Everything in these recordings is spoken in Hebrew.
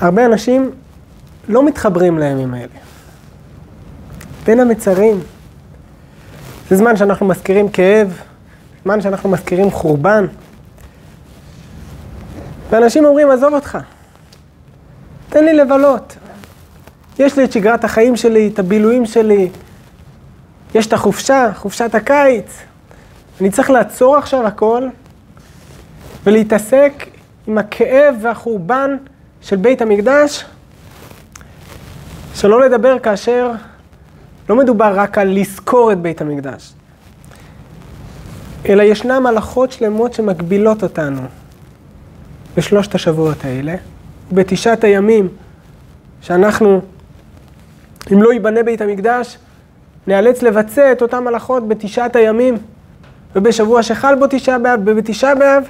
הרבה אנשים לא מתחברים לימים האלה. בין המצרים. זה זמן שאנחנו מזכירים כאב, זמן שאנחנו מזכירים חורבן. ואנשים אומרים, עזוב אותך, תן לי לבלות. יש לי את שגרת החיים שלי, את הבילויים שלי, יש את החופשה, חופשת הקיץ. אני צריך לעצור עכשיו הכל ולהתעסק עם הכאב והחורבן של בית המקדש, שלא לדבר כאשר לא מדובר רק על לזכור את בית המקדש, אלא ישנם הלכות שלמות שמגבילות אותנו בשלושת השבועות האלה, בתשעת הימים שאנחנו, אם לא ייבנה בית המקדש, נאלץ לבצע את אותן הלכות בתשעת הימים, ובשבוע שחל בו תשעה באב, ובתשעה באב.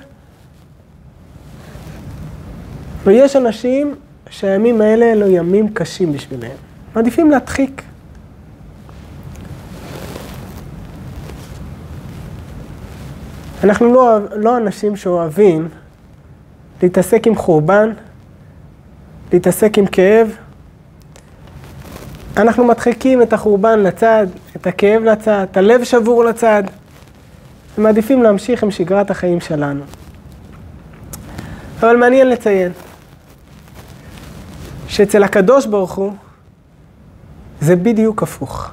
ויש אנשים שהימים האלה אלו ימים קשים בשבילם. מעדיפים להדחיק. אנחנו לא, לא אנשים שאוהבים להתעסק עם חורבן, להתעסק עם כאב. אנחנו מדחיקים את החורבן לצד, את הכאב לצד, את הלב שבור לצד, ומעדיפים להמשיך עם שגרת החיים שלנו. אבל מעניין לציין שאצל הקדוש ברוך הוא זה בדיוק הפוך.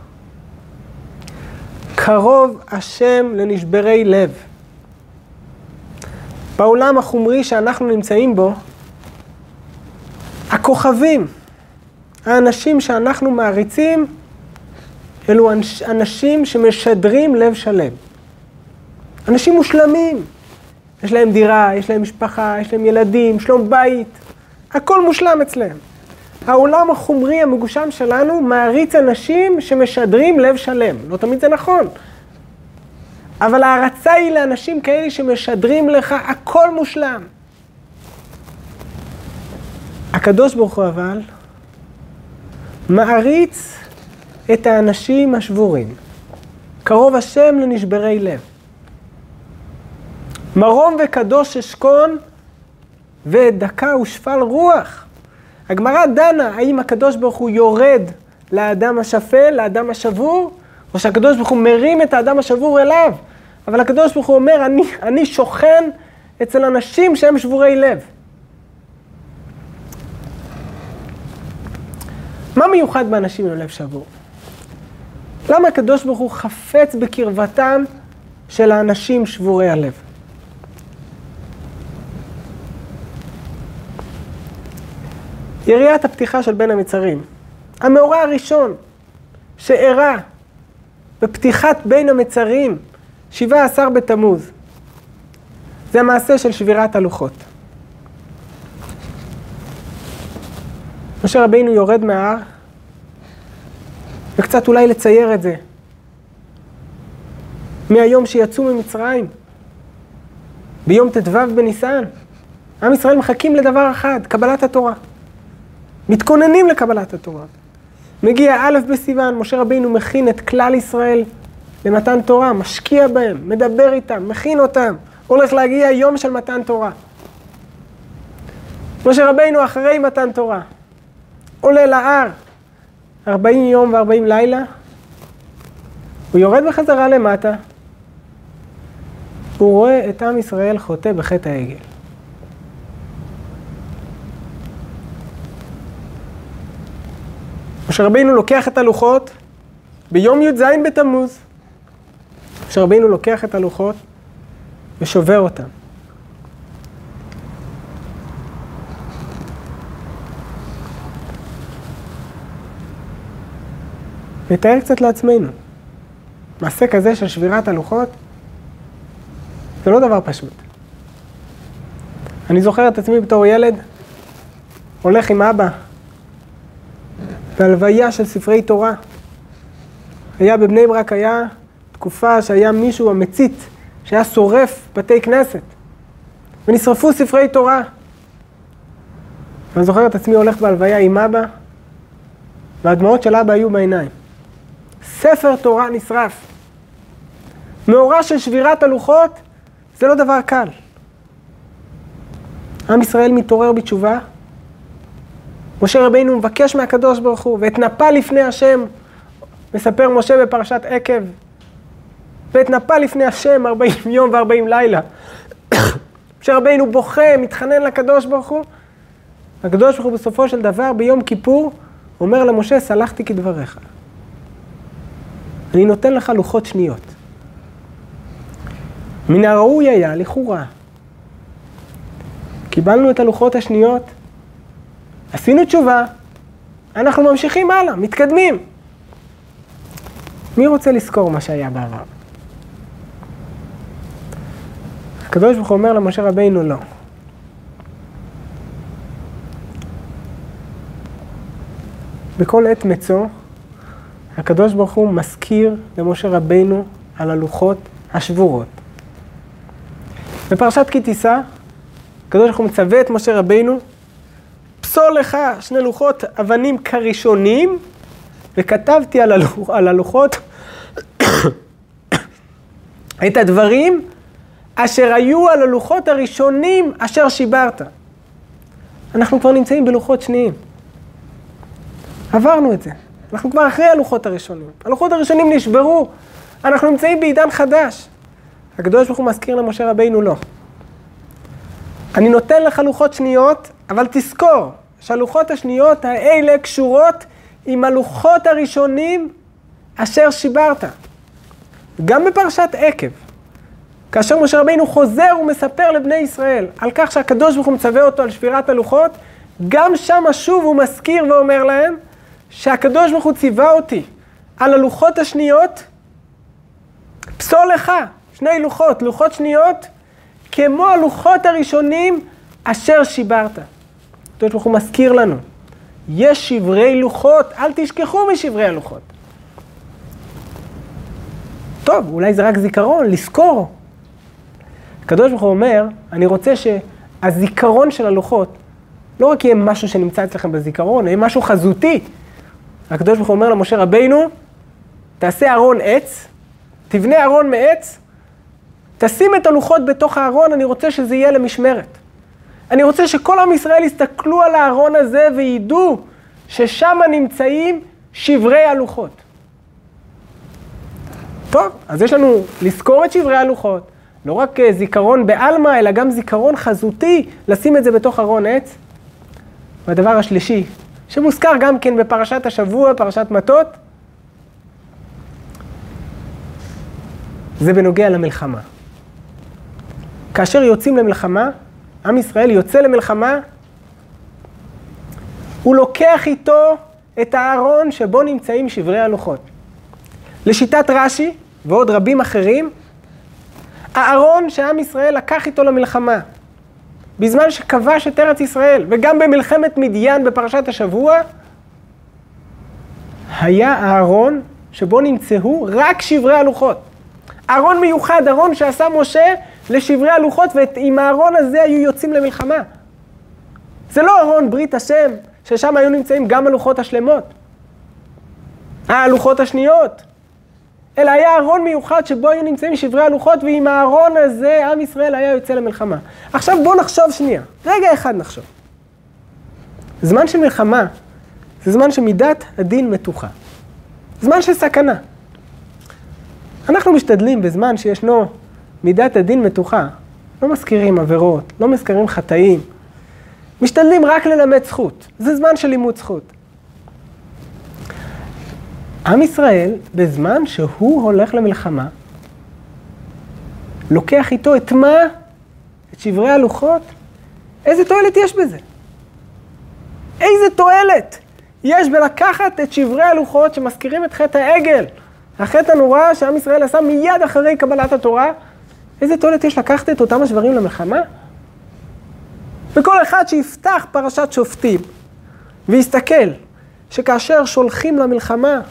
קרוב השם לנשברי לב. בעולם החומרי שאנחנו נמצאים בו, הכוכבים, האנשים שאנחנו מעריצים, אלו אנשים שמשדרים לב שלם. אנשים מושלמים. יש להם דירה, יש להם משפחה, יש להם ילדים, שלום בית, הכל מושלם אצלם. העולם החומרי המגושם שלנו מעריץ אנשים שמשדרים לב שלם. לא תמיד זה נכון. אבל ההערצה היא לאנשים כאלה שמשדרים לך הכל מושלם. הקדוש ברוך הוא אבל מעריץ את האנשים השבורים. קרוב השם לנשברי לב. מרום וקדוש אשכון ודקה ושפל רוח. הגמרא דנה האם הקדוש ברוך הוא יורד לאדם השפל, לאדם השבור, או שהקדוש ברוך הוא מרים את האדם השבור אליו. אבל הקדוש ברוך הוא אומר, אני, אני שוכן אצל אנשים שהם שבורי לב. מה מיוחד באנשים עם לב שבור? למה הקדוש ברוך הוא חפץ בקרבתם של האנשים שבורי הלב? יריית הפתיחה של בין המצרים, המאורע הראשון שאירע בפתיחת בין המצרים, 17 בתמוז, זה המעשה של שבירת הלוחות. משה רבינו יורד מההר, וקצת אולי לצייר את זה. מהיום שיצאו ממצרים, ביום ט"ו בניסן, עם ישראל מחכים לדבר אחד, קבלת התורה. מתכוננים לקבלת התורה. מגיע א' בסיוון, משה רבינו מכין את כלל ישראל למתן תורה, משקיע בהם, מדבר איתם, מכין אותם, הולך להגיע יום של מתן תורה. משה רבינו אחרי מתן תורה, עולה להר, 40 יום ו-40 לילה, הוא יורד בחזרה למטה, הוא רואה את עם ישראל חוטא בחטא העגל. משה רבינו לוקח את הלוחות ביום י"ז בתמוז. משה רבינו לוקח את הלוחות ושובר אותם. נתאר קצת לעצמנו. מעשה כזה של שבירת הלוחות זה לא דבר פשוט. אני זוכר את עצמי בתור ילד, הולך עם אבא בהלוויה של ספרי תורה. היה בבני ברק, היה תקופה שהיה מישהו המצית, שהיה שורף בתי כנסת, ונשרפו ספרי תורה. ואני זוכר את עצמי הולך בהלוויה עם אבא, והדמעות של אבא היו בעיניים. ספר תורה נשרף. מאורע של שבירת הלוחות זה לא דבר קל. עם ישראל מתעורר בתשובה, משה רבינו מבקש מהקדוש ברוך הוא, ואתנפל לפני השם, מספר משה בפרשת עקב, ואתנפל לפני השם 40 יום ו-40 לילה. משה רבינו בוכה, מתחנן לקדוש ברוך הוא. הקדוש ברוך הוא בסופו של דבר, ביום כיפור, אומר למשה, סלחתי כדבריך. אני נותן לך לוחות שניות. מן הראוי היה, לכאורה. קיבלנו את הלוחות השניות, עשינו תשובה, אנחנו ממשיכים הלאה, מתקדמים. מי רוצה לזכור מה שהיה בעבר? הקדוש ברוך הוא אומר למשה רבינו לא. בכל עת מצוא, הקדוש ברוך הוא מזכיר למשה רבינו על הלוחות השבורות. בפרשת כי תישא, הקדוש ברוך הוא מצווה את משה רבינו, פסול לך שני לוחות אבנים כראשונים, וכתבתי על, הלוח, על הלוחות את הדברים אשר היו על הלוחות הראשונים אשר שיברת. אנחנו כבר נמצאים בלוחות שניים. עברנו את זה. אנחנו כבר אחרי הלוחות הראשונים. הלוחות הראשונים נשברו. אנחנו נמצאים בעידן חדש. הקדוש ברוך הוא מזכיר למשה רבינו לא. אני נותן לך לוחות שניות, אבל תזכור שהלוחות השניות האלה קשורות עם הלוחות הראשונים אשר שיברת. גם בפרשת עקב, כאשר משה רבינו חוזר ומספר לבני ישראל על כך שהקדוש ברוך הוא מצווה אותו על שבירת הלוחות, גם שם שוב הוא מזכיר ואומר להם שהקדוש ברוך הוא ציווה אותי על הלוחות השניות, פסול לך, שני לוחות, לוחות שניות, כמו הלוחות הראשונים אשר שיברת. הקדוש ברוך הוא מזכיר לנו, יש שברי לוחות, אל תשכחו משברי הלוחות. טוב, אולי זה רק זיכרון, לזכור. הקדוש ברוך הוא אומר, אני רוצה שהזיכרון של הלוחות לא רק יהיה משהו שנמצא אצלכם בזיכרון, יהיה משהו חזותי. הקדוש ברוך הוא אומר למשה רבינו, תעשה ארון עץ, תבנה ארון מעץ, תשים את הלוחות בתוך הארון, אני רוצה שזה יהיה למשמרת. אני רוצה שכל עם ישראל יסתכלו על הארון הזה וידעו ששם נמצאים שברי הלוחות. טוב, אז יש לנו לזכור את שברי הלוחות, לא רק אה, זיכרון בעלמא, אלא גם זיכרון חזותי, לשים את זה בתוך ארון עץ. והדבר השלישי, שמוזכר גם כן בפרשת השבוע, פרשת מטות, זה בנוגע למלחמה. כאשר יוצאים למלחמה, עם ישראל יוצא למלחמה, הוא לוקח איתו את הארון שבו נמצאים שברי הלוחות. לשיטת רש"י ועוד רבים אחרים, הארון שעם ישראל לקח איתו למלחמה, בזמן שכבש את ארץ ישראל, וגם במלחמת מדיין בפרשת השבוע, היה הארון שבו נמצאו רק שברי הלוחות. ארון מיוחד, ארון שעשה משה לשברי הלוחות, ועם הארון הזה היו יוצאים למלחמה. זה לא ארון ברית השם, ששם היו נמצאים גם הלוחות השלמות. הלוחות השניות. אלא היה ארון מיוחד שבו היו נמצאים שברי הלוחות, ועם הארון הזה עם ישראל היה יוצא למלחמה. עכשיו בואו נחשוב שנייה, רגע אחד נחשוב. זמן של מלחמה זה זמן שמידת הדין מתוחה. זמן של סכנה. אנחנו משתדלים בזמן שישנו מידת הדין מתוחה, לא מזכירים עבירות, לא מזכירים חטאים, משתדלים רק ללמד זכות. זה זמן של לימוד זכות. עם ישראל, בזמן שהוא הולך למלחמה, לוקח איתו את מה? את שברי הלוחות? איזה תועלת יש בזה? איזה תועלת יש בלקחת את שברי הלוחות שמזכירים את חטא העגל, החטא הנורא שעם ישראל עשה מיד אחרי קבלת התורה? איזה תועלת יש לקחת את אותם השברים למלחמה? וכל אחד שיפתח פרשת שופטים ויסתכל שכאשר שולחים למלחמה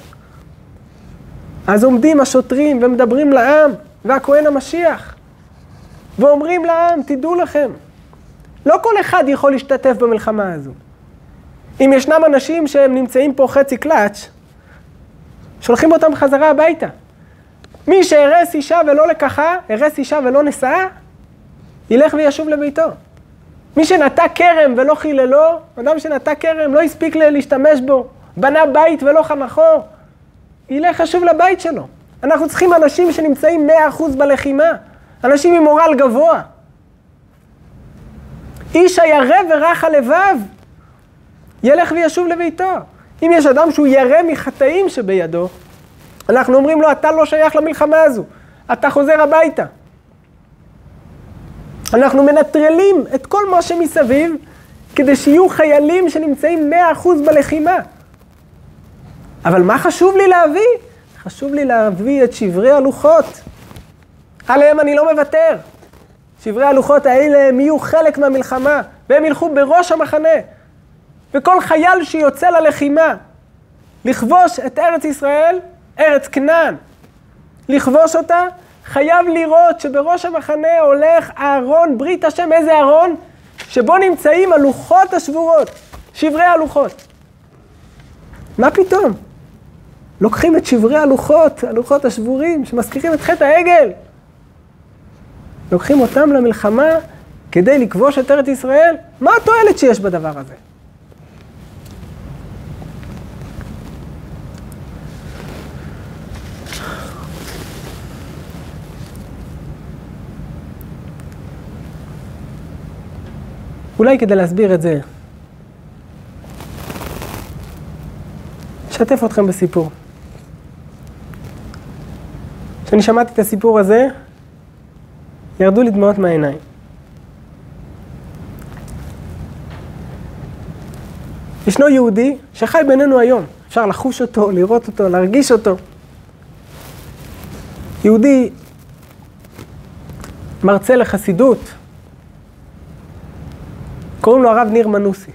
אז עומדים השוטרים ומדברים לעם, והכהן המשיח, ואומרים לעם, תדעו לכם, לא כל אחד יכול להשתתף במלחמה הזו. אם ישנם אנשים שהם נמצאים פה חצי קלאץ', שולחים אותם חזרה הביתה. מי שהרס אישה ולא לקחה, הרס אישה ולא נשאה, ילך וישוב לביתו. מי שנטע כרם ולא חיללו, אדם שנטע כרם לא הספיק להשתמש בו, בנה בית ולא חנכו, ילך חשוב לבית שלו. אנחנו צריכים אנשים שנמצאים 100% בלחימה, אנשים עם מורל גבוה. איש הירא ורך הלבב, ילך וישוב לביתו. אם יש אדם שהוא ירא מחטאים שבידו, אנחנו אומרים לו, אתה לא שייך למלחמה הזו, אתה חוזר הביתה. אנחנו מנטרלים את כל מה שמסביב, כדי שיהיו חיילים שנמצאים 100% בלחימה. אבל מה חשוב לי להביא? חשוב לי להביא את שברי הלוחות. עליהם אני לא מוותר. שברי הלוחות האלה הם יהיו חלק מהמלחמה, והם ילכו בראש המחנה. וכל חייל שיוצא ללחימה, לכבוש את ארץ ישראל, ארץ כנען, לכבוש אותה, חייב לראות שבראש המחנה הולך אהרון, ברית השם, איזה אהרון? שבו נמצאים הלוחות השבורות, שברי הלוחות. מה פתאום? לוקחים את שברי הלוחות, הלוחות השבורים, שמזכירים את חטא העגל. לוקחים אותם למלחמה כדי לכבוש את ארץ ישראל? מה התועלת שיש בדבר הזה? אולי כדי להסביר את זה, אשתף אתכם בסיפור. כשאני שמעתי את הסיפור הזה, ירדו לי דמעות מהעיניים. ישנו יהודי שחי בינינו היום, אפשר לחוש אותו, לראות אותו, להרגיש אותו. יהודי מרצה לחסידות, קוראים לו הרב ניר מנוסי.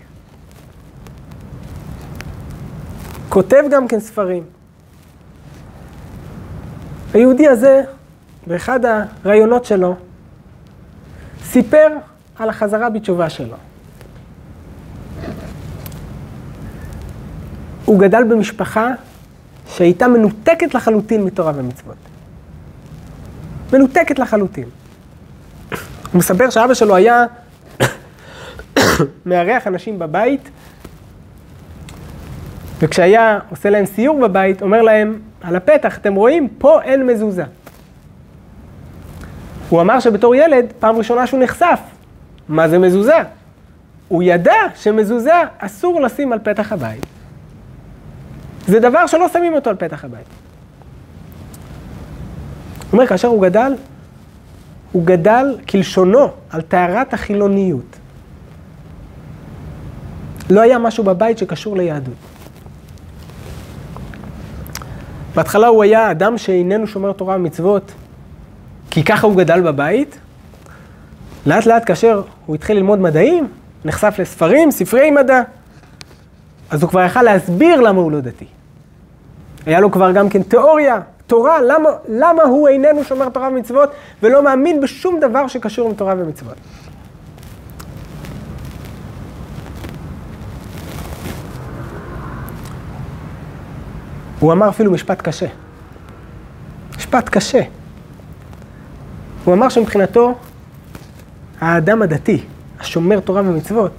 כותב גם כן ספרים. היהודי הזה, באחד הראיונות שלו, סיפר על החזרה בתשובה שלו. הוא גדל במשפחה שהייתה מנותקת לחלוטין מתורה ומצוות. מנותקת לחלוטין. הוא מספר שאבא שלו היה מארח אנשים בבית, וכשהיה עושה להם סיור בבית, אומר להם, על הפתח, אתם רואים? פה אין מזוזה. הוא אמר שבתור ילד, פעם ראשונה שהוא נחשף, מה זה מזוזה? הוא ידע שמזוזה אסור לשים על פתח הבית. זה דבר שלא שמים אותו על פתח הבית. הוא אומר, כאשר הוא גדל, הוא גדל כלשונו על טהרת החילוניות. לא היה משהו בבית שקשור ליהדות. בהתחלה הוא היה אדם שאיננו שומר תורה ומצוות, כי ככה הוא גדל בבית. לאט לאט כאשר הוא התחיל ללמוד מדעים, נחשף לספרים, ספרי מדע, אז הוא כבר יכל להסביר למה הוא לא דתי. היה לו כבר גם כן תיאוריה, תורה, למה, למה הוא איננו שומר תורה ומצוות ולא מאמין בשום דבר שקשור עם תורה ומצוות. הוא אמר אפילו משפט קשה. משפט קשה. הוא אמר שמבחינתו, האדם הדתי, השומר תורה ומצוות,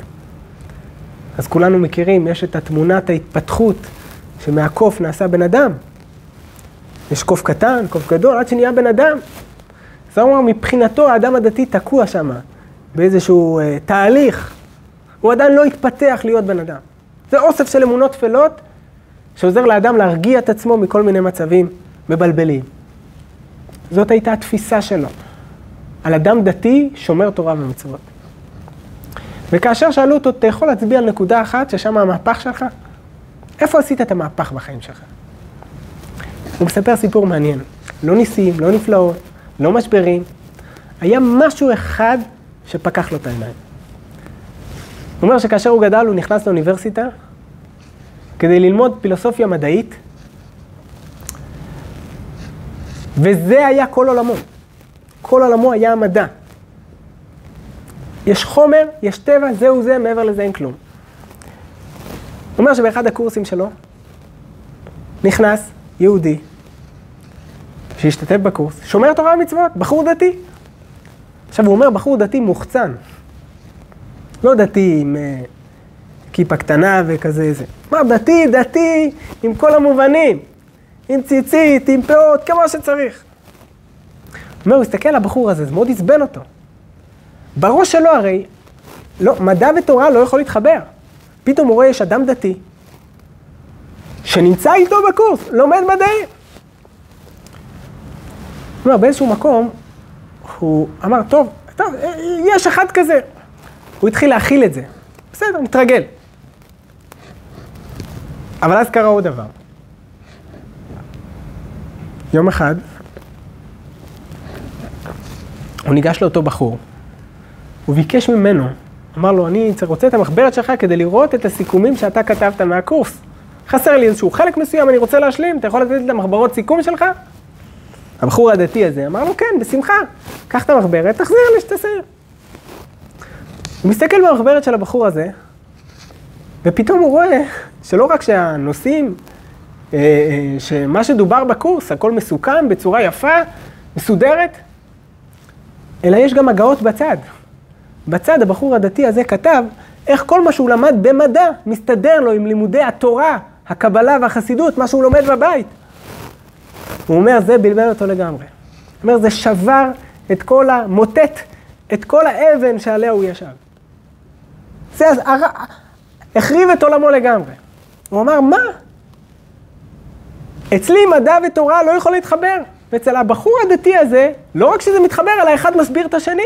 אז כולנו מכירים, יש את התמונת ההתפתחות שמהקוף נעשה בן אדם. יש קוף קטן, קוף גדול, עד שנהיה בן אדם. אז הוא אמר, מבחינתו האדם הדתי תקוע שם, באיזשהו אה, תהליך. הוא עדיין לא התפתח להיות בן אדם. זה אוסף של אמונות טפלות שעוזר לאדם להרגיע את עצמו מכל מיני מצבים מבלבלים. זאת הייתה התפיסה שלו, על אדם דתי שומר תורה ומצוות. וכאשר שאלו אותו, אתה יכול להצביע על נקודה אחת ששם המהפך שלך? איפה עשית את המהפך בחיים שלך? הוא מספר סיפור מעניין. לא ניסים, לא נפלאות, לא משברים. היה משהו אחד שפקח לו את העיניים. הוא אומר שכאשר הוא גדל, הוא נכנס לאוניברסיטה, כדי ללמוד פילוסופיה מדעית, וזה היה כל עולמו. כל עולמו היה המדע. יש חומר, יש טבע, זהו זה, מעבר לזה אין כלום. הוא אומר שבאחד הקורסים שלו נכנס יהודי שהשתתף בקורס, שומר תורה ומצוות, בחור דתי. עכשיו הוא אומר בחור דתי מוחצן. לא דתי עם אה, כיפה קטנה וכזה זה. מה, דתי, דתי עם כל המובנים. עם ציצית, עם פאות, כמו שצריך. אומר, הוא הסתכל על הבחור הזה, זה מאוד עצבן אותו. בראש שלו הרי, לא, מדע ותורה לא יכול להתחבר. פתאום הוא רואה, יש אדם דתי, שנמצא איתו בקורס, לומד מדעים. אומר, באיזשהו מקום, הוא אמר, טוב, טוב, יש אחד כזה. הוא התחיל להכיל את זה. בסדר, נתרגל. אבל אז קרה עוד דבר. יום אחד, הוא ניגש לאותו בחור, הוא ביקש ממנו, אמר לו, אני רוצה את המחברת שלך כדי לראות את הסיכומים שאתה כתבת מהקורס. חסר לי איזשהו חלק מסוים, אני רוצה להשלים, אתה יכול לתת לי את המחברות סיכום שלך? הבחור הדתי הזה אמר לו, כן, בשמחה, קח את המחברת, תחזיר לי שתסיים. הוא מסתכל במחברת של הבחור הזה, ופתאום הוא רואה שלא רק שהנושאים, אה, אה, שמה שדובר בקורס, הכל מסוכם בצורה יפה, מסודרת, אלא יש גם הגאות בצד. בצד הבחור הדתי הזה כתב איך כל מה שהוא למד במדע מסתדר לו עם לימודי התורה, הקבלה והחסידות, מה שהוא לומד בבית. הוא אומר, זה בלבל אותו לגמרי. הוא אומר, זה שבר את כל המוטט, את כל האבן שעליה הוא ישב. זה. החריב את עולמו לגמרי. הוא אמר, מה? אצלי מדע ותורה לא יכול להתחבר. ואצל הבחור הדתי הזה, לא רק שזה מתחבר, אלא אחד מסביר את השני.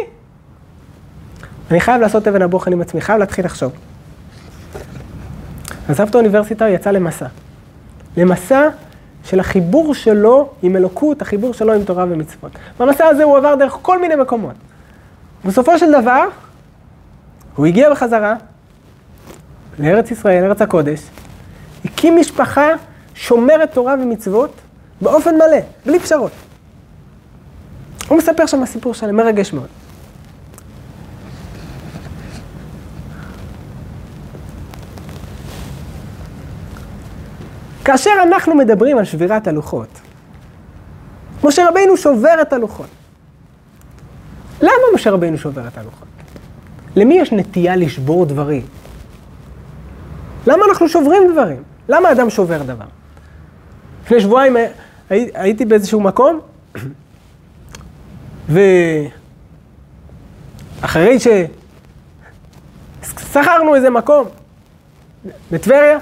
אני חייב לעשות אבן הבוחן עם עצמי, חייב להתחיל לחשוב. עזב את האוניברסיטה, הוא יצא למסע. למסע של החיבור שלו עם אלוקות, החיבור שלו עם תורה ומצוות. במסע הזה הוא עבר דרך כל מיני מקומות. בסופו של דבר, הוא הגיע בחזרה לארץ ישראל, ארץ הקודש, הקים משפחה שומרת תורה ומצוות באופן מלא, בלי פשרות. הוא מספר שם סיפור שלם, מרגש מאוד. כאשר אנחנו מדברים על שבירת הלוחות, משה רבינו שובר את הלוחות. למה משה רבינו שובר את הלוחות? למי יש נטייה לשבור דברים? למה אנחנו שוברים דברים? למה אדם שובר דבר? לפני שבועיים הייתי באיזשהו מקום, ואחרי ששכרנו איזה מקום בטבריה,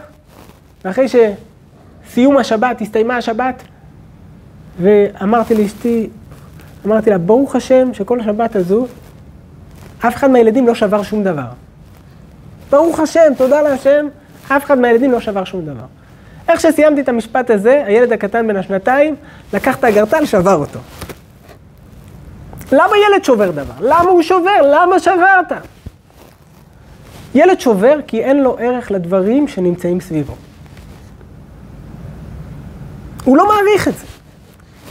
ואחרי שסיום השבת, הסתיימה השבת, ואמרתי לאשתי, אמרתי לה, ברוך השם שכל השבת הזו, אף אחד מהילדים לא שבר שום דבר. ברוך השם, תודה להשם, אף אחד מהילדים לא שבר שום דבר. איך שסיימתי את המשפט הזה, הילד הקטן בן השנתיים לקח את האגרטל, שבר אותו. למה ילד שובר דבר? למה הוא שובר? למה שברת? ילד שובר כי אין לו ערך לדברים שנמצאים סביבו. הוא לא מעריך את זה.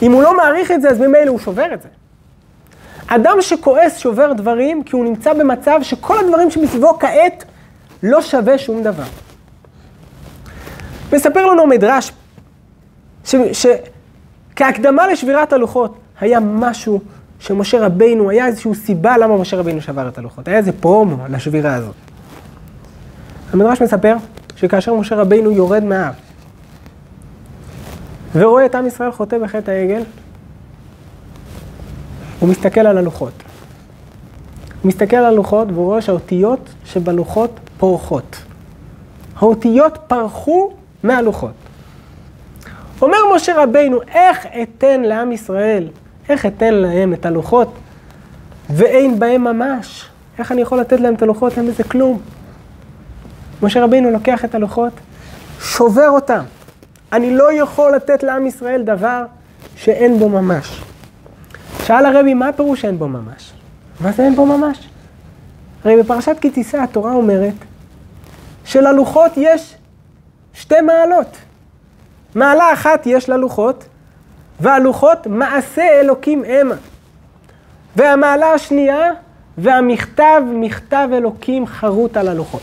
אם הוא לא מעריך את זה, אז ממילא הוא שובר את זה. אדם שכועס שובר דברים כי הוא נמצא במצב שכל הדברים שמסביבו כעת לא שווה שום דבר. מספר לנו מדרש, שכהקדמה לשבירת הלוחות, היה משהו שמשה רבינו, היה איזושהי סיבה למה משה רבינו שבר את הלוחות. היה איזה פרומו לשבירה הזאת. המדרש מספר שכאשר משה רבינו יורד מהאב ורואה את עם ישראל חוטא בחטא העגל, הוא מסתכל על הלוחות. הוא מסתכל על הלוחות והוא רואה שהאותיות שבלוחות פורחות. האותיות פרחו מהלוחות. אומר משה רבינו, איך אתן לעם ישראל, איך אתן להם את הלוחות ואין בהם ממש? איך אני יכול לתת להם את הלוחות? אין בזה כלום. משה רבינו לוקח את הלוחות, שובר אותם. אני לא יכול לתת לעם ישראל דבר שאין בו ממש. שאל הרבי, מה הפירוש שאין בו ממש? מה זה אין בו ממש? הרי בפרשת כי תישא התורה אומרת שללוחות יש שתי מעלות. מעלה אחת יש ללוחות, והלוחות מעשה אלוקים המה. והמעלה השנייה, והמכתב, מכתב אלוקים חרוט על הלוחות.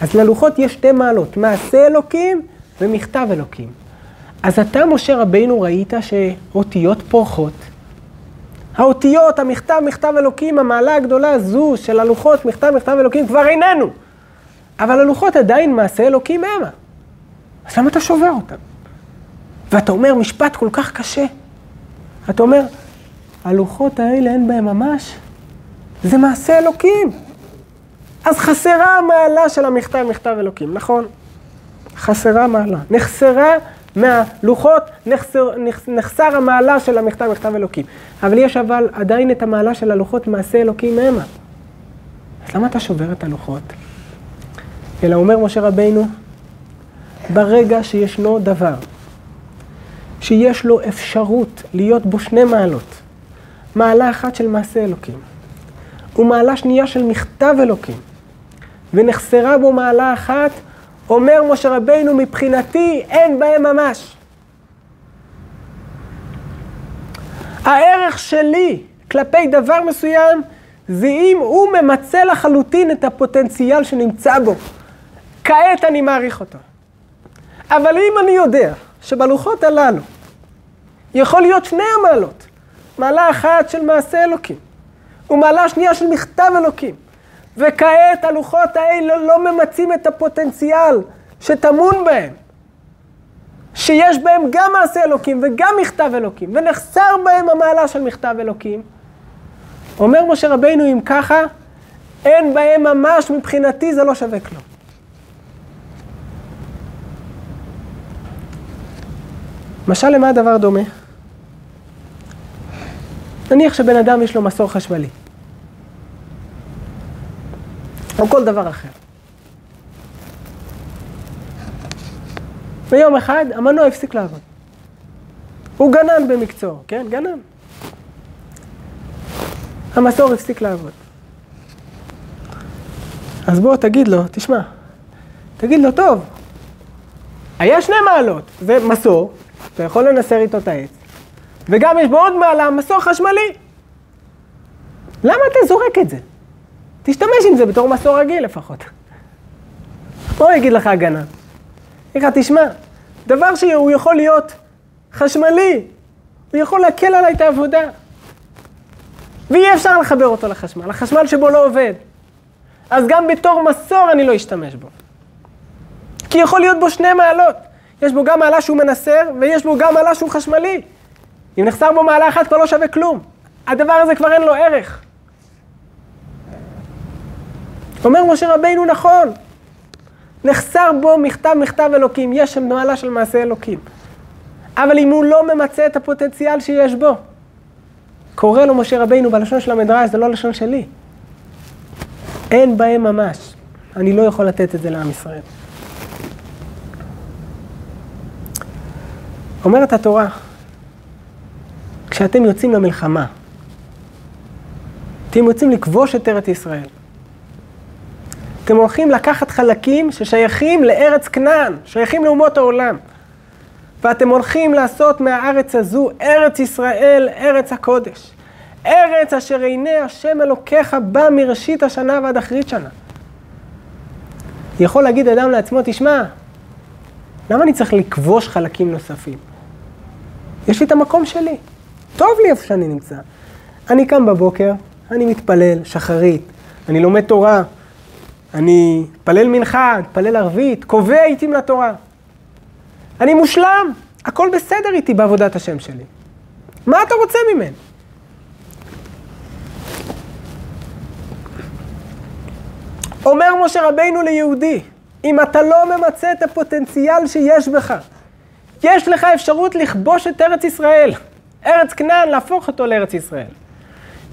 אז ללוחות יש שתי מעלות, מעשה אלוקים ומכתב אלוקים. אז אתה, משה רבינו, ראית שאותיות פורחות, האותיות, המכתב, מכתב אלוקים, המעלה הגדולה הזו של הלוחות, מכתב, מכתב אלוקים, כבר איננו. אבל הלוחות עדיין מעשה אלוקים המה. אז למה אתה שובר אותם? ואתה אומר משפט כל כך קשה. אתה אומר, הלוחות האלה אין בהם ממש, זה מעשה אלוקים. אז חסרה המעלה של המכתב, מכתב אלוקים, נכון? חסרה מעלה. נחסרה מהלוחות, נחסר, נחסר המעלה של המכתב, מכתב אלוקים. אבל יש אבל עדיין את המעלה של הלוחות, מעשה אלוקים המה. אז למה אתה שובר את הלוחות? אלא אומר משה רבינו, ברגע שישנו דבר, שיש לו אפשרות להיות בו שני מעלות, מעלה אחת של מעשה אלוקים, ומעלה שנייה של מכתב אלוקים, ונחסרה בו מעלה אחת, אומר משה רבינו, מבחינתי אין בהם ממש. הערך שלי כלפי דבר מסוים זה אם הוא ממצה לחלוטין את הפוטנציאל שנמצא בו. כעת אני מעריך אותו. אבל אם אני יודע שבלוחות הללו יכול להיות שני המעלות, מעלה אחת של מעשה אלוקים, ומעלה שנייה של מכתב אלוקים, וכעת הלוחות האלה לא ממצים את הפוטנציאל שטמון בהם, שיש בהם גם מעשה אלוקים וגם מכתב אלוקים, ונחסר בהם המעלה של מכתב אלוקים. אומר משה רבינו, אם ככה, אין בהם ממש, מבחינתי זה לא שווה כלום. משל למה הדבר דומה? נניח שבן אדם יש לו מסור חשמלי. או כל דבר אחר. ויום אחד המנוע הפסיק לעבוד. הוא גנן במקצועו, כן? גנן. המסור הפסיק לעבוד. אז בוא תגיד לו, תשמע, תגיד לו, טוב, היה שני מעלות, זה מסור, אתה יכול לנסר איתו את העץ, וגם יש בו עוד מעלה, מסור חשמלי. למה אתה זורק את זה? תשתמש עם זה בתור מסור רגיל לפחות. הוא יגיד לך הגנה? יגיד לך, תשמע, דבר שהוא יכול להיות חשמלי, הוא יכול להקל עליי את העבודה. ואי אפשר לחבר אותו לחשמל, החשמל שבו לא עובד. אז גם בתור מסור אני לא אשתמש בו. כי יכול להיות בו שני מעלות. יש בו גם מעלה שהוא מנסר, ויש בו גם מעלה שהוא חשמלי. אם נחסר בו מעלה אחת כבר לא שווה כלום. הדבר הזה כבר אין לו ערך. אומר משה רבינו נכון, נחסר בו מכתב מכתב אלוקים, יש שם מעלה של מעשה אלוקים. אבל אם הוא לא ממצה את הפוטנציאל שיש בו, קורא לו משה רבינו בלשון של המדרש, זה לא לשון שלי. אין בהם ממש. אני לא יכול לתת את זה לעם ישראל. אומרת התורה, כשאתם יוצאים למלחמה, אתם יוצאים לכבוש את ארץ ישראל. אתם הולכים לקחת חלקים ששייכים לארץ כנען, שייכים לאומות העולם. ואתם הולכים לעשות מהארץ הזו ארץ ישראל, ארץ הקודש. ארץ אשר עיני השם אלוקיך בא מראשית השנה ועד אחרית שנה. יכול להגיד אדם לעצמו, תשמע, למה אני צריך לכבוש חלקים נוספים? יש לי את המקום שלי. טוב לי איפה שאני נמצא. אני קם בבוקר, אני מתפלל, שחרית, אני לומד תורה, אני מתפלל מנחה, מתפלל ערבית, קובע עיתים לתורה. אני מושלם, הכל בסדר איתי בעבודת השם שלי. מה אתה רוצה ממני? אומר משה רבינו ליהודי, אם אתה לא ממצה את הפוטנציאל שיש בך, יש לך אפשרות לכבוש את ארץ ישראל, ארץ כנען, להפוך אותו לארץ ישראל.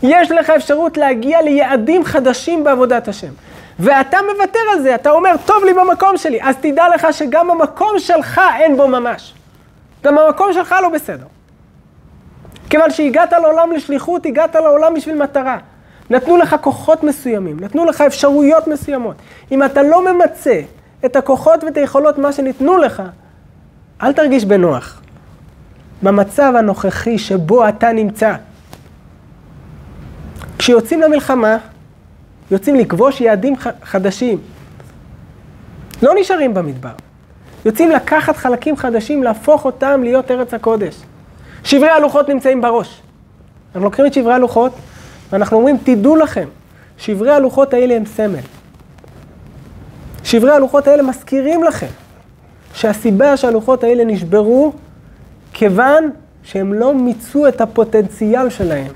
יש לך אפשרות להגיע ליעדים חדשים בעבודת השם. ואתה מוותר על זה, אתה אומר, טוב לי במקום שלי, אז תדע לך שגם המקום שלך אין בו ממש. גם המקום שלך לא בסדר. כיוון שהגעת לעולם לשליחות, הגעת לעולם בשביל מטרה. נתנו לך כוחות מסוימים, נתנו לך אפשרויות מסוימות. אם אתה לא ממצה את הכוחות ואת היכולות, מה שניתנו לך, אל תרגיש בנוח. במצב הנוכחי שבו אתה נמצא. כשיוצאים למלחמה, יוצאים לכבוש יעדים חדשים. לא נשארים במדבר. יוצאים לקחת חלקים חדשים, להפוך אותם להיות ארץ הקודש. שברי הלוחות נמצאים בראש. אנחנו לוקחים את שברי הלוחות, ואנחנו אומרים, תדעו לכם, שברי הלוחות האלה הם סמל. שברי הלוחות האלה מזכירים לכם שהסיבה שהלוחות האלה נשברו, כיוון שהם לא מיצו את הפוטנציאל שלהם.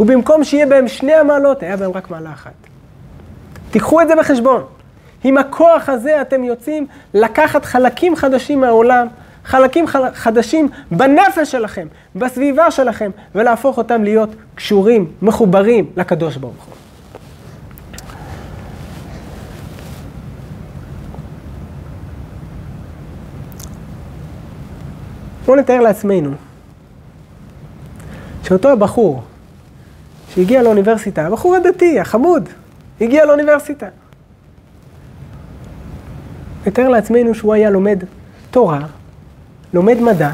ובמקום שיהיה בהם שני המעלות, היה בהם רק מעלה אחת. תיקחו את זה בחשבון. עם הכוח הזה אתם יוצאים לקחת חלקים חדשים מהעולם, חלקים חדשים בנפש שלכם, בסביבה שלכם, ולהפוך אותם להיות קשורים, מחוברים לקדוש ברוך הוא. בואו נתאר לעצמנו שאותו הבחור שהגיע לאוניברסיטה, הבחור הדתי, החמוד, הגיע לאוניברסיטה. נתאר לעצמנו שהוא היה לומד תורה, לומד מדע,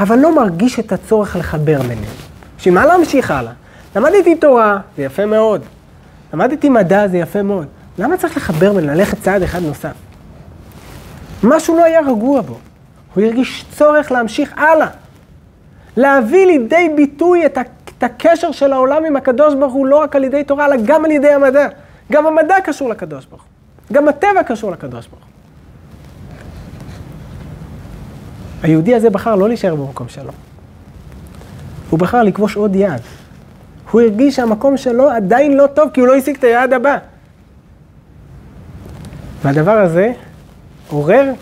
אבל לא מרגיש את הצורך לחבר ביניהם. בשביל מה להמשיך הלאה? למדתי תורה, זה יפה מאוד. למדתי מדע, זה יפה מאוד. למה צריך לחבר ביניהם, ללכת צעד אחד נוסף? משהו לא היה רגוע בו. הוא הרגיש צורך להמשיך הלאה. להביא לידי ביטוי את, הקשר של העולם עם הקדוש ברוך הוא, לא רק על ידי תורה, אלא גם על ידי המדע. גם המדע קשור לקדוש ברוך הוא. גם הטבע קשור לקדוש ברוך הוא. היהודי הזה בחר לא להישאר במקום שלו. הוא בחר לכבוש עוד יעד. הוא הרגיש שהמקום שלו עדיין לא טוב, כי הוא לא השיג את היעד הבא. והדבר הזה עורר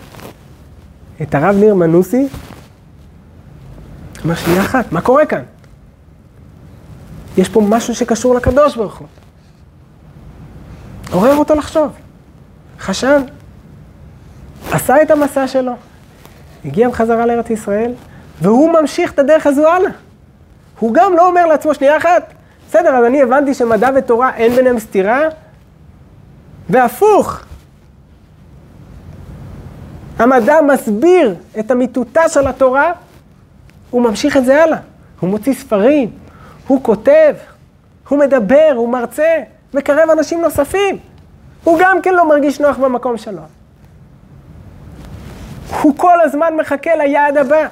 את הרב ניר מנוסי, אמר שנייה אחת, מה קורה כאן? יש פה משהו שקשור לקדוש ברוך הוא. עורר אותו לחשוב. חשב, עשה את המסע שלו, הגיע בחזרה לארץ ישראל, והוא ממשיך את הדרך הזו הלאה. הוא גם לא אומר לעצמו, שנייה אחת, בסדר, אז אני הבנתי שמדע ותורה אין ביניהם סתירה, והפוך, המדע מסביר את אמיתותה של התורה, הוא ממשיך את זה הלאה. הוא מוציא ספרים, הוא כותב, הוא מדבר, הוא מרצה, מקרב אנשים נוספים. הוא גם כן לא מרגיש נוח במקום שלו. הוא כל הזמן מחכה ליעד הבא.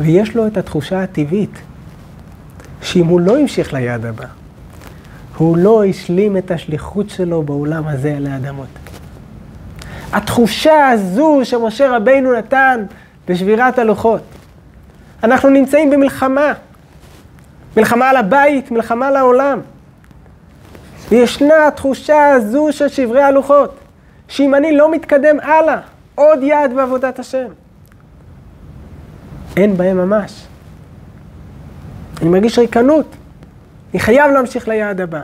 ויש לו את התחושה הטבעית, שאם הוא לא המשיך ליעד הבא, הוא לא השלים את השליחות שלו בעולם הזה על האדמות. התחושה הזו שמשה רבינו נתן בשבירת הלוחות. אנחנו נמצאים במלחמה. מלחמה על הבית, מלחמה על העולם. וישנה התחושה הזו של שברי הלוחות, שאם אני לא מתקדם הלאה, עוד יעד בעבודת השם. אין בהם ממש. אני מרגיש ריקנות. אני חייב להמשיך ליעד הבא.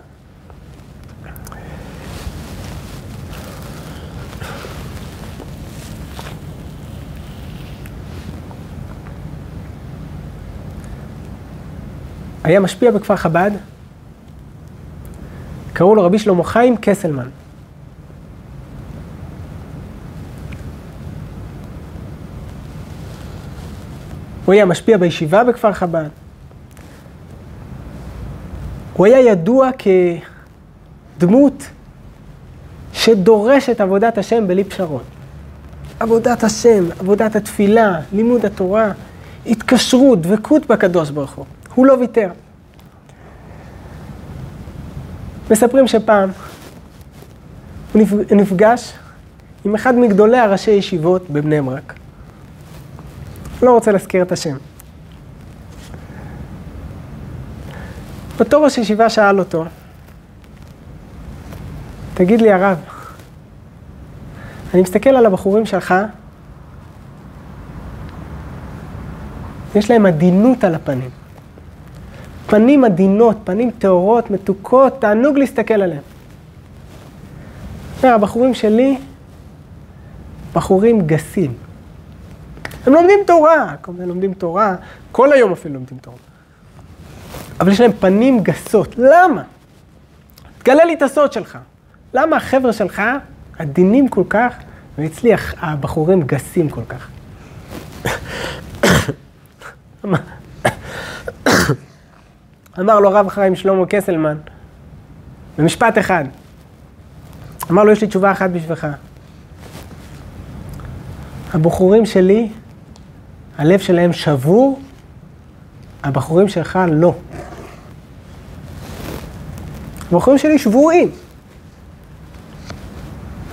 היה משפיע בכפר חב"ד, קראו לו רבי שלמה חיים קסלמן. הוא היה משפיע בישיבה בכפר חב"ד. הוא היה ידוע כדמות שדורשת עבודת השם בלי פשרות. עבודת השם, עבודת התפילה, לימוד התורה, התקשרות, דבקות בקדוש ברוך הוא. הוא לא ויתר. מספרים שפעם הוא נפגש עם אחד מגדולי הראשי ישיבות בבני ברק. לא רוצה להזכיר את השם. אותו ראש ישיבה שאל אותו, תגיד לי הרב, אני מסתכל על הבחורים שלך, יש להם עדינות על הפנים. פנים עדינות, פנים טהורות, מתוקות, תענוג להסתכל עליהם. הבחורים שלי, בחורים גסים. הם לומדים תורה, מיני לומדים תורה, כל היום אפילו לומדים תורה. אבל יש להם פנים גסות. למה? תגלה לי את הסוד שלך. למה החבר'ה שלך עדינים כל כך, ואצלי הבחורים גסים כל כך? אמר לו הרב חיים שלמה קסלמן, במשפט אחד. אמר לו, יש לי תשובה אחת בשבילך. הבחורים שלי, הלב שלהם שבור, הבחורים שלך לא. הבחורים שלי שבורים.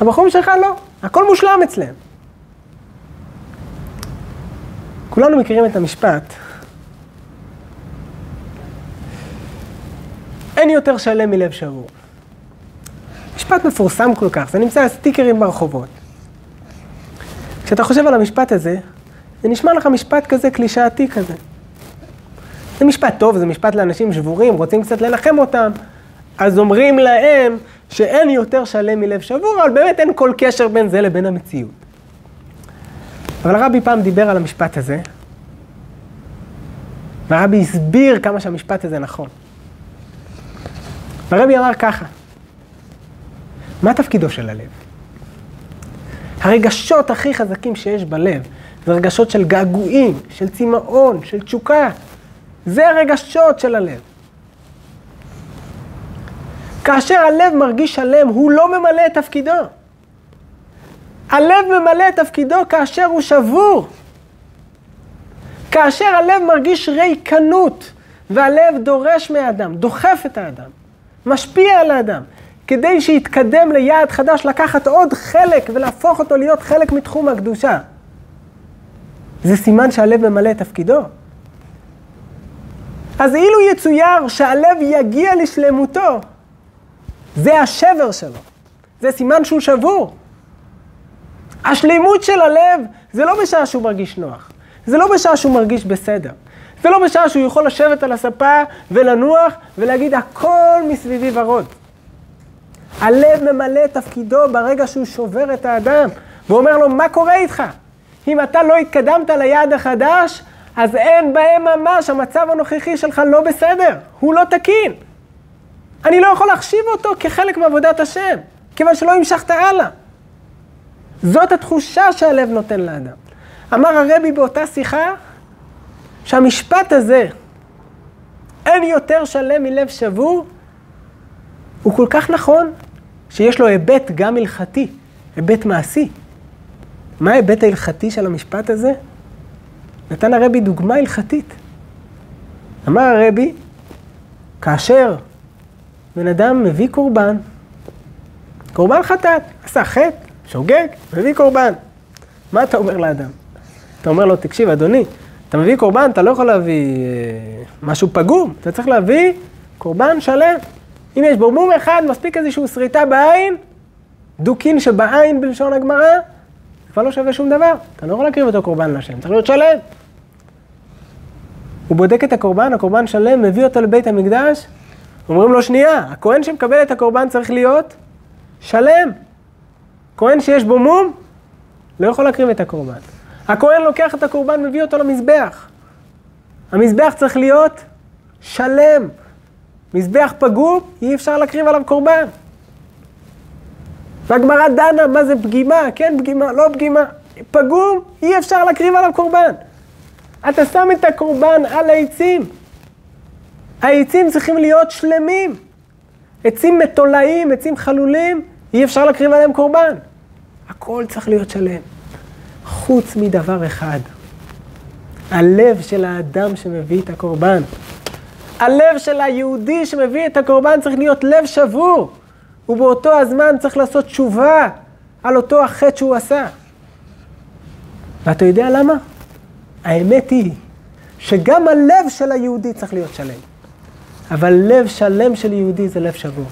הבחורים שלך לא, הכל מושלם אצלם. כולנו מכירים את המשפט, אין יותר שלם מלב שבור. משפט מפורסם כל כך, זה נמצא על סטיקרים ברחובות. כשאתה חושב על המשפט הזה, זה נשמע לך משפט כזה קלישאתי כזה. זה משפט טוב, זה משפט לאנשים שבורים, רוצים קצת לנחם אותם, אז אומרים להם שאין יותר שלם מלב שבור, אבל באמת אין כל קשר בין זה לבין המציאות. אבל הרבי פעם דיבר על המשפט הזה, והרבי הסביר כמה שהמשפט הזה נכון. והרבי אמר ככה, מה תפקידו של הלב? הרגשות הכי חזקים שיש בלב זה רגשות של געגועים, של צמאון, של תשוקה. זה הרגשות של הלב. כאשר הלב מרגיש שלם, הוא לא ממלא את תפקידו. הלב ממלא את תפקידו כאשר הוא שבור. כאשר הלב מרגיש ריקנות, והלב דורש מהאדם, דוחף את האדם, משפיע על האדם, כדי שיתקדם ליעד חדש, לקחת עוד חלק ולהפוך אותו להיות חלק מתחום הקדושה. זה סימן שהלב ממלא את תפקידו. אז אילו יצויר שהלב יגיע לשלמותו, זה השבר שלו. זה סימן שהוא שבור. השלימות של הלב זה לא בשעה שהוא מרגיש נוח. זה לא בשעה שהוא מרגיש בסדר. זה לא בשעה שהוא יכול לשבת על הספה ולנוח ולהגיד הכל מסביבי ורוד. הלב ממלא את תפקידו ברגע שהוא שובר את האדם ואומר לו, מה קורה איתך? אם אתה לא התקדמת ליעד החדש, אז אין בהם ממש, המצב הנוכחי שלך לא בסדר, הוא לא תקין. אני לא יכול להחשיב אותו כחלק מעבודת השם, כיוון שלא המשכת הלאה. זאת התחושה שהלב נותן לאדם. אמר הרבי באותה שיחה, שהמשפט הזה, אין יותר שלם מלב שבור, הוא כל כך נכון, שיש לו היבט גם הלכתי, היבט מעשי. מה ההיבט ההלכתי של המשפט הזה? נתן הרבי דוגמה הלכתית. אמר הרבי, כאשר בן אדם מביא קורבן, קורבן חטאת, עשה חטא, שוגג, מביא קורבן. מה אתה אומר לאדם? אתה אומר לו, תקשיב, אדוני, אתה מביא קורבן, אתה לא יכול להביא אה, משהו פגום, אתה צריך להביא קורבן שלם. אם יש בו מום אחד, מספיק איזושהי שריטה בעין, דוקין שבעין בלשון הגמרא, זה כבר לא שווה שום דבר. אתה לא יכול להקריב אותו קורבן לשם, צריך להיות שלם. הוא בודק את הקורבן, הקורבן שלם, מביא אותו לבית המקדש, אומרים לו, שנייה, הכהן שמקבל את הקורבן צריך להיות שלם. כהן שיש בו מום, לא יכול להקריב את הקורבן. הכהן לוקח את הקורבן, מביא אותו למזבח. המזבח צריך להיות שלם. מזבח פגום, אי אפשר להקריב עליו קורבן. והגמרא דנה מה זה פגימה, כן פגימה, לא פגימה. פגום, אי אפשר להקריב עליו קורבן. אתה שם את הקורבן על העצים. העצים צריכים להיות שלמים. עצים מתולעים, עצים חלולים, אי אפשר להקריב עליהם קורבן. הכל צריך להיות שלם. חוץ מדבר אחד, הלב של האדם שמביא את הקורבן. הלב של היהודי שמביא את הקורבן צריך להיות לב שבור, ובאותו הזמן צריך לעשות תשובה על אותו החטא שהוא עשה. ואתה יודע למה? האמת היא שגם הלב של היהודי צריך להיות שלם. אבל לב שלם של יהודי זה לב שבור.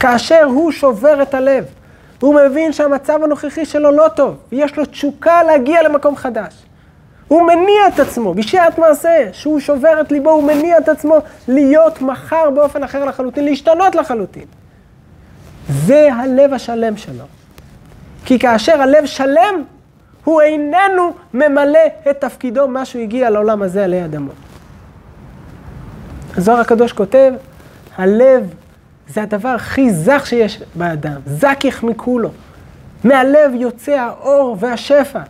כאשר הוא שובר את הלב, הוא מבין שהמצב הנוכחי שלו לא טוב, ויש לו תשוקה להגיע למקום חדש. הוא מניע את עצמו, בשעת מעשה, שהוא שובר את ליבו, הוא מניע את עצמו להיות מחר באופן אחר לחלוטין, להשתנות לחלוטין. זה הלב השלם שלו. כי כאשר הלב שלם, הוא איננו ממלא את תפקידו, מה שהוא הגיע לעולם הזה עלי אדמות. הזוהר הקדוש כותב, הלב זה הדבר הכי זך שיש באדם, זכיך מכולו. מהלב יוצא האור והשפע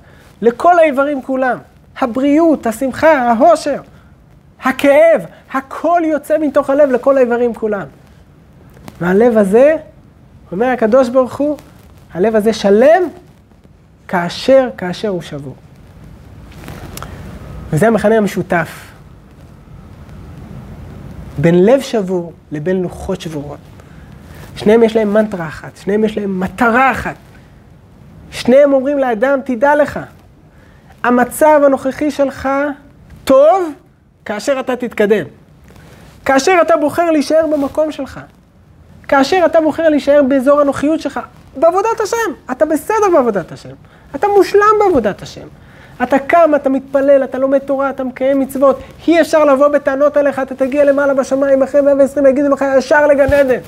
לכל האיברים כולם. הבריאות, השמחה, העושר, הכאב, הכל יוצא מתוך הלב לכל האיברים כולם. והלב הזה, אומר הקדוש ברוך הוא, הלב הזה שלם, כאשר, כאשר הוא שבור. וזה המכנה המשותף בין לב שבור לבין לוחות שבורות. שניהם יש להם מנטרה אחת, שניהם יש להם מטרה אחת. שניהם אומרים לאדם, תדע לך, המצב הנוכחי שלך טוב כאשר אתה תתקדם. כאשר אתה בוחר להישאר במקום שלך. כאשר אתה בוחר להישאר באזור הנוחיות שלך, בעבודת השם. אתה בסדר בעבודת השם. אתה מושלם בעבודת השם. אתה קם, אתה מתפלל, אתה לומד תורה, אתה מקיים מצוות. אי אפשר לבוא בטענות עליך, אתה תגיע למעלה בשמיים אחרי 120 יגידו לך ישר לגן עדן.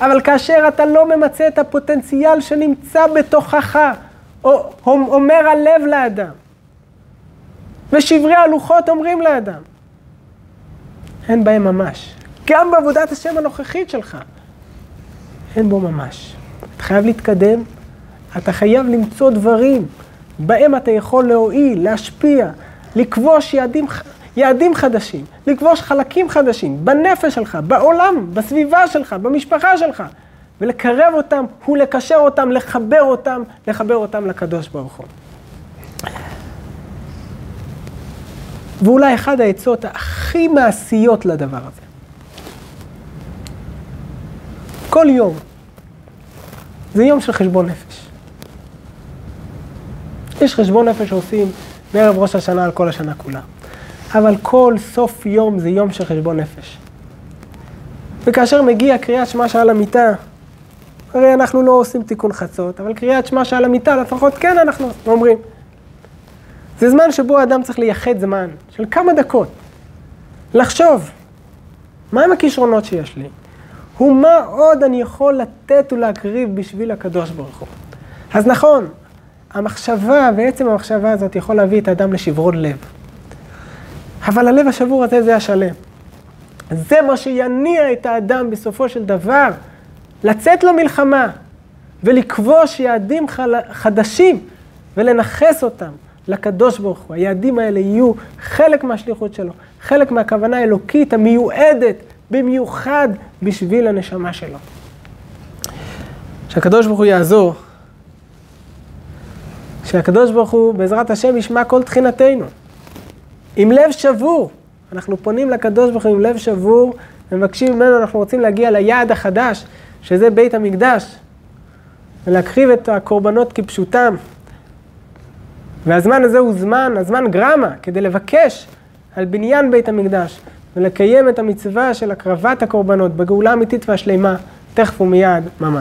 אבל כאשר אתה לא ממצה את הפוטנציאל שנמצא בתוכך, או, אומר הלב לאדם, ושברי הלוחות אומרים לאדם, אין בהם ממש. גם בעבודת השם הנוכחית שלך, אין בו ממש. אתה חייב להתקדם, אתה חייב למצוא דברים בהם אתה יכול להועיל, להשפיע, לכבוש יעדים, יעדים חדשים, לכבוש חלקים חדשים, בנפש שלך, בעולם, בסביבה שלך, במשפחה שלך, ולקרב אותם ולקשר אותם, לחבר אותם, לחבר אותם לקדוש ברוך הוא. ואולי אחת העצות הכי מעשיות לדבר הזה. כל יום זה יום של חשבון נפש. יש חשבון נפש שעושים בערב ראש השנה על כל השנה כולה. אבל כל סוף יום זה יום של חשבון נפש. וכאשר מגיע קריאת שמע שעל המיטה, הרי אנחנו לא עושים תיקון חצות, אבל קריאת שמע שעל המיטה לפחות כן אנחנו אומרים. זה זמן שבו האדם צריך לייחד זמן של כמה דקות, לחשוב, מהם הכישרונות שיש לי? ומה עוד אני יכול לתת ולהקריב בשביל הקדוש ברוך הוא? אז נכון, המחשבה ועצם המחשבה הזאת יכול להביא את האדם לשברון לב. אבל הלב השבור הזה זה השלם. זה מה שיניע את האדם בסופו של דבר לצאת למלחמה ולכבוש יעדים חדשים ולנכס אותם לקדוש ברוך הוא. היעדים האלה יהיו חלק מהשליחות שלו, חלק מהכוונה האלוקית המיועדת במיוחד בשביל הנשמה שלו. שהקדוש ברוך הוא יעזור, שהקדוש ברוך הוא בעזרת השם ישמע כל תחינתנו. עם לב שבור, אנחנו פונים לקדוש ברוך הוא עם לב שבור, ומבקשים ממנו, אנחנו רוצים להגיע ליעד החדש, שזה בית המקדש, ולהקריב את הקורבנות כפשוטם. והזמן הזה הוא זמן, הזמן גרמה, כדי לבקש על בניין בית המקדש, ולקיים את המצווה של הקרבת הקורבנות בגאולה האמיתית והשלימה, תכף ומיד ממש.